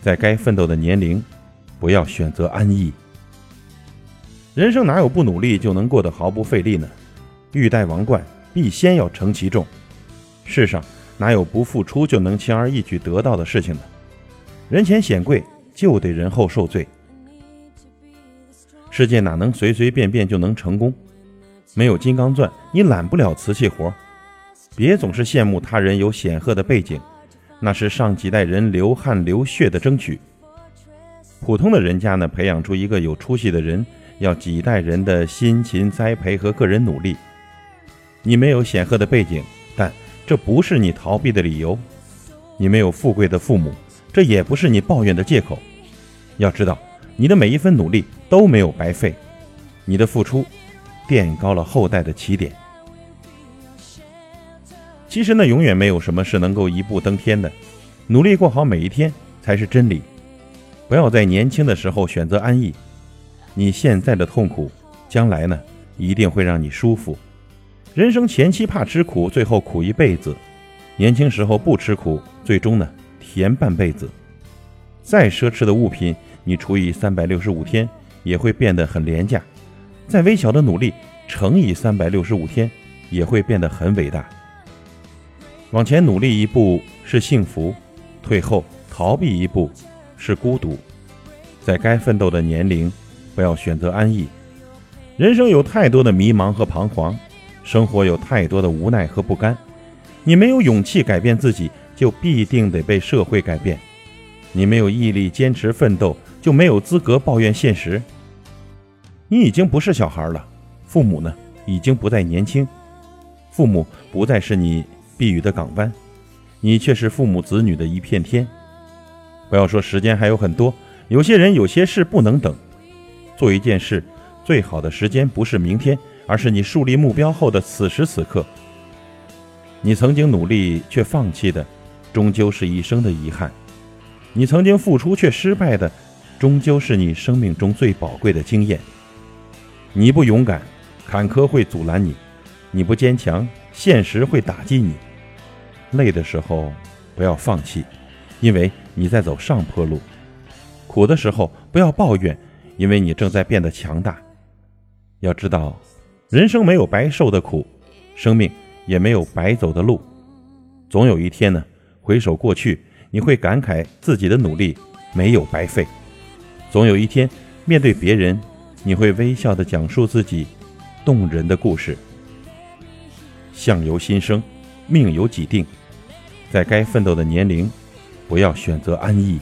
在该奋斗的年龄，不要选择安逸。人生哪有不努力就能过得毫不费力呢？欲戴王冠，必先要承其重。世上哪有不付出就能轻而易举得到的事情呢？人前显贵，就得人后受罪。世界哪能随随便便就能成功？没有金刚钻，你揽不了瓷器活。别总是羡慕他人有显赫的背景，那是上几代人流汗流血的争取。普通的人家呢，培养出一个有出息的人，要几代人的辛勤栽培和个人努力。你没有显赫的背景，但这不是你逃避的理由；你没有富贵的父母，这也不是你抱怨的借口。要知道，你的每一分努力都没有白费，你的付出垫高了后代的起点。其实呢，永远没有什么是能够一步登天的，努力过好每一天才是真理。不要在年轻的时候选择安逸，你现在的痛苦，将来呢一定会让你舒服。人生前期怕吃苦，最后苦一辈子；年轻时候不吃苦，最终呢甜半辈子。再奢侈的物品，你除以三百六十五天，也会变得很廉价；再微小的努力，乘以三百六十五天，也会变得很伟大。往前努力一步是幸福，退后逃避一步是孤独。在该奋斗的年龄，不要选择安逸。人生有太多的迷茫和彷徨，生活有太多的无奈和不甘。你没有勇气改变自己，就必定得被社会改变；你没有毅力坚持奋斗，就没有资格抱怨现实。你已经不是小孩了，父母呢，已经不再年轻，父母不再是你。避雨的港湾，你却是父母子女的一片天。不要说时间还有很多，有些人有些事不能等。做一件事，最好的时间不是明天，而是你树立目标后的此时此刻。你曾经努力却放弃的，终究是一生的遗憾；你曾经付出却失败的，终究是你生命中最宝贵的经验。你不勇敢，坎坷会阻拦你；你不坚强，现实会打击你。累的时候不要放弃，因为你在走上坡路；苦的时候不要抱怨，因为你正在变得强大。要知道，人生没有白受的苦，生命也没有白走的路。总有一天呢，回首过去，你会感慨自己的努力没有白费；总有一天，面对别人，你会微笑地讲述自己动人的故事。相由心生，命由己定。在该奋斗的年龄，不要选择安逸。